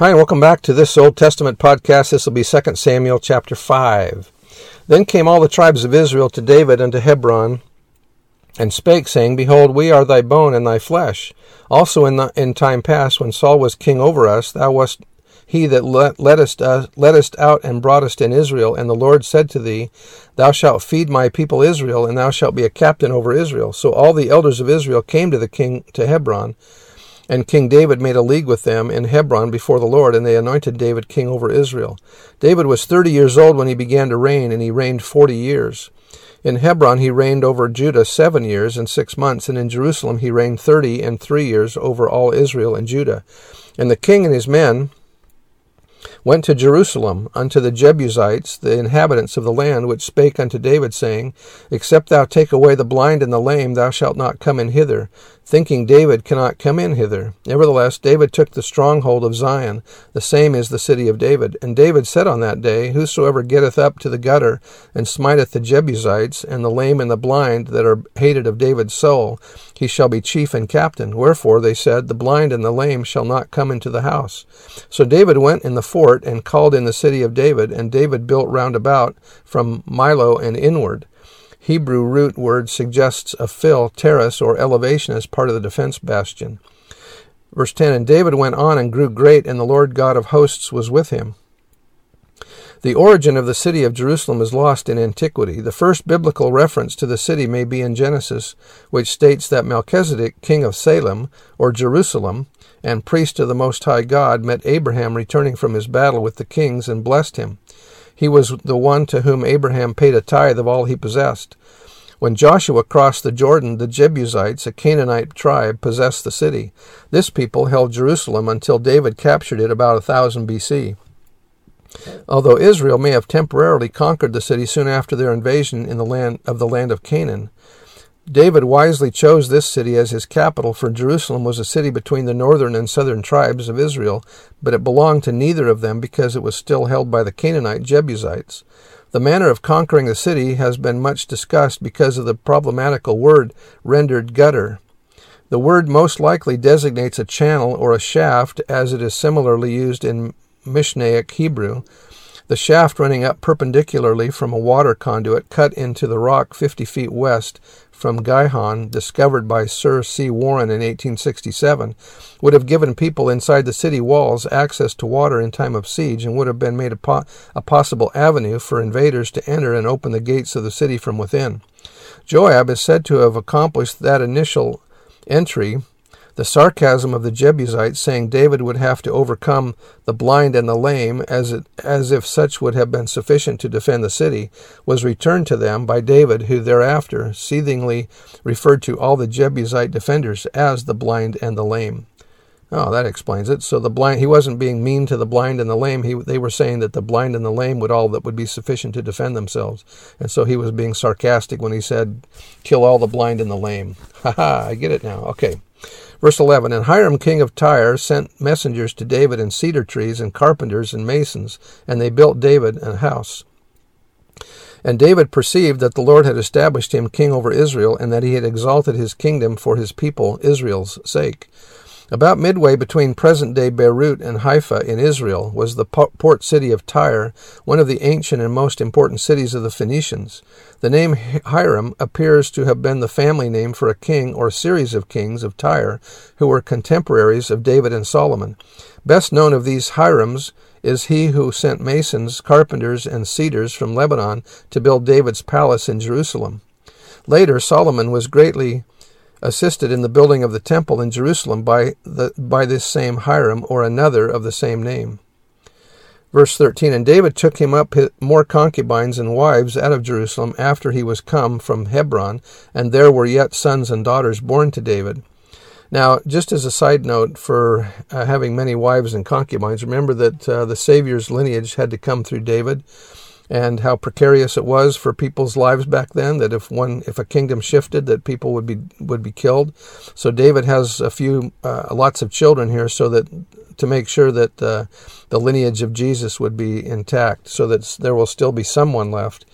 Hi, and welcome back to this Old Testament podcast. This will be 2 Samuel chapter 5. Then came all the tribes of Israel to David unto Hebron, and spake, saying, Behold, we are thy bone and thy flesh. Also in, the, in time past, when Saul was king over us, thou wast he that let, leddest, uh, leddest out and broughtest in Israel. And the Lord said to thee, Thou shalt feed my people Israel, and thou shalt be a captain over Israel. So all the elders of Israel came to the king to Hebron, and King David made a league with them in Hebron before the Lord, and they anointed David king over Israel. David was thirty years old when he began to reign, and he reigned forty years. In Hebron he reigned over Judah seven years and six months, and in Jerusalem he reigned thirty and three years over all Israel and Judah. And the king and his men went to Jerusalem unto the Jebusites, the inhabitants of the land, which spake unto David, saying, Except thou take away the blind and the lame, thou shalt not come in hither, thinking David cannot come in hither. Nevertheless, David took the stronghold of Zion, the same is the city of David. And David said on that day, Whosoever getteth up to the gutter, and smiteth the Jebusites, and the lame and the blind that are hated of David's soul, he shall be chief and captain. Wherefore they said, The blind and the lame shall not come into the house. So David went in the and called in the city of David, and David built round about from Millo and inward. Hebrew root word suggests a fill, terrace, or elevation as part of the defense bastion. Verse 10 And David went on and grew great, and the Lord God of hosts was with him. The origin of the city of Jerusalem is lost in antiquity. The first biblical reference to the city may be in Genesis, which states that Melchizedek, king of Salem, or Jerusalem, and priest of the Most High God, met Abraham returning from his battle with the kings and blessed him. He was the one to whom Abraham paid a tithe of all he possessed. When Joshua crossed the Jordan, the Jebusites, a Canaanite tribe, possessed the city. This people held Jerusalem until David captured it about 1000 BC. Although Israel may have temporarily conquered the city soon after their invasion in the land of the land of Canaan, David wisely chose this city as his capital, for Jerusalem was a city between the northern and southern tribes of Israel, but it belonged to neither of them because it was still held by the Canaanite Jebusites. The manner of conquering the city has been much discussed because of the problematical word rendered gutter. The word most likely designates a channel or a shaft, as it is similarly used in Mishnaic Hebrew. The shaft running up perpendicularly from a water conduit cut into the rock 50 feet west from Gihon, discovered by Sir C. Warren in 1867, would have given people inside the city walls access to water in time of siege and would have been made a, po- a possible avenue for invaders to enter and open the gates of the city from within. Joab is said to have accomplished that initial entry the sarcasm of the Jebusites, saying David would have to overcome the blind and the lame, as, it, as if such would have been sufficient to defend the city, was returned to them by David, who thereafter seethingly referred to all the Jebusite defenders as the blind and the lame. Oh, that explains it. So the blind, he wasn't being mean to the blind and the lame. He, they were saying that the blind and the lame would all that would be sufficient to defend themselves. And so he was being sarcastic when he said, kill all the blind and the lame. Ha ha, I get it now. Okay. Verse 11 And Hiram king of Tyre sent messengers to David and cedar trees and carpenters and masons, and they built David a house. And David perceived that the Lord had established him king over Israel, and that he had exalted his kingdom for his people Israel's sake. About midway between present day Beirut and Haifa in Israel was the port city of Tyre, one of the ancient and most important cities of the Phoenicians. The name Hiram appears to have been the family name for a king or series of kings of Tyre who were contemporaries of David and Solomon. Best known of these Hirams is he who sent masons, carpenters, and cedars from Lebanon to build David's palace in Jerusalem. Later, Solomon was greatly assisted in the building of the temple in Jerusalem by, the, by this same Hiram or another of the same name. Verse 13 And David took him up more concubines and wives out of Jerusalem after he was come from Hebron, and there were yet sons and daughters born to David. Now, just as a side note for uh, having many wives and concubines, remember that uh, the Savior's lineage had to come through David and how precarious it was for people's lives back then that if one if a kingdom shifted that people would be would be killed. So david has a few uh, lots of children here so that to make sure that uh, the lineage of jesus would be intact so that there will still be someone left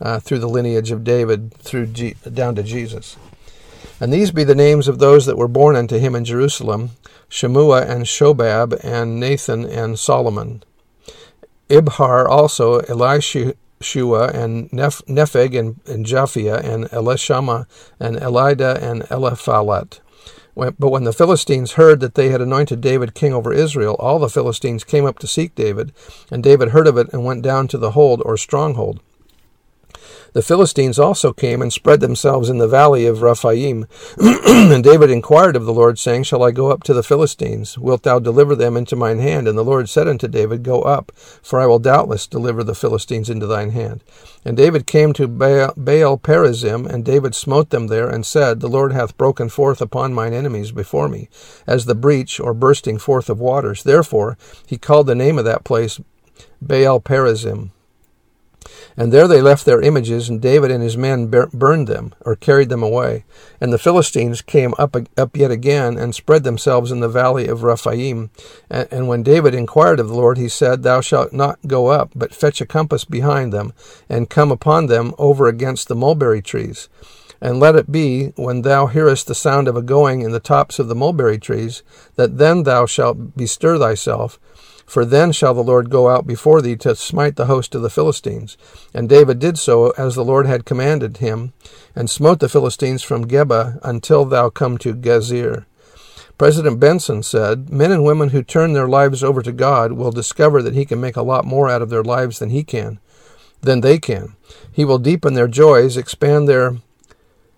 uh, through the lineage of david through G- down to jesus. And these be the names of those that were born unto him in jerusalem shemua and shobab and nathan and solomon Ibhar also, Elishua and Neph- Nepheg and, and Japhia and Elishama and Elida and Eliphalet. But when the Philistines heard that they had anointed David king over Israel, all the Philistines came up to seek David, and David heard of it and went down to the hold or stronghold. The Philistines also came and spread themselves in the valley of Rephaim. and David inquired of the Lord, saying, Shall I go up to the Philistines? Wilt thou deliver them into mine hand? And the Lord said unto David, Go up, for I will doubtless deliver the Philistines into thine hand. And David came to Baal, Baal Perazim, and David smote them there, and said, The Lord hath broken forth upon mine enemies before me, as the breach or bursting forth of waters. Therefore he called the name of that place Baal Perazim. And there they left their images, and David and his men burned them, or carried them away. And the Philistines came up, up yet again, and spread themselves in the valley of Rephaim. And, and when David inquired of the Lord, he said, Thou shalt not go up, but fetch a compass behind them, and come upon them over against the mulberry trees. And let it be, when thou hearest the sound of a going in the tops of the mulberry trees, that then thou shalt bestir thyself, for then shall the Lord go out before thee to smite the host of the Philistines. And David did so as the Lord had commanded him, and smote the Philistines from Geba until thou come to Gezer. President Benson said, Men and women who turn their lives over to God will discover that He can make a lot more out of their lives than He can, than they can. He will deepen their joys, expand their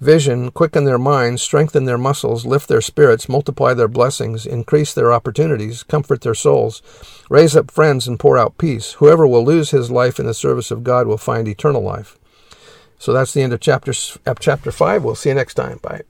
vision, quicken their minds, strengthen their muscles, lift their spirits, multiply their blessings, increase their opportunities, comfort their souls, raise up friends, and pour out peace. Whoever will lose his life in the service of God will find eternal life. So that's the end of chapter, chapter 5. We'll see you next time. Bye.